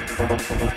I'm sorry.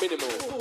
minimal.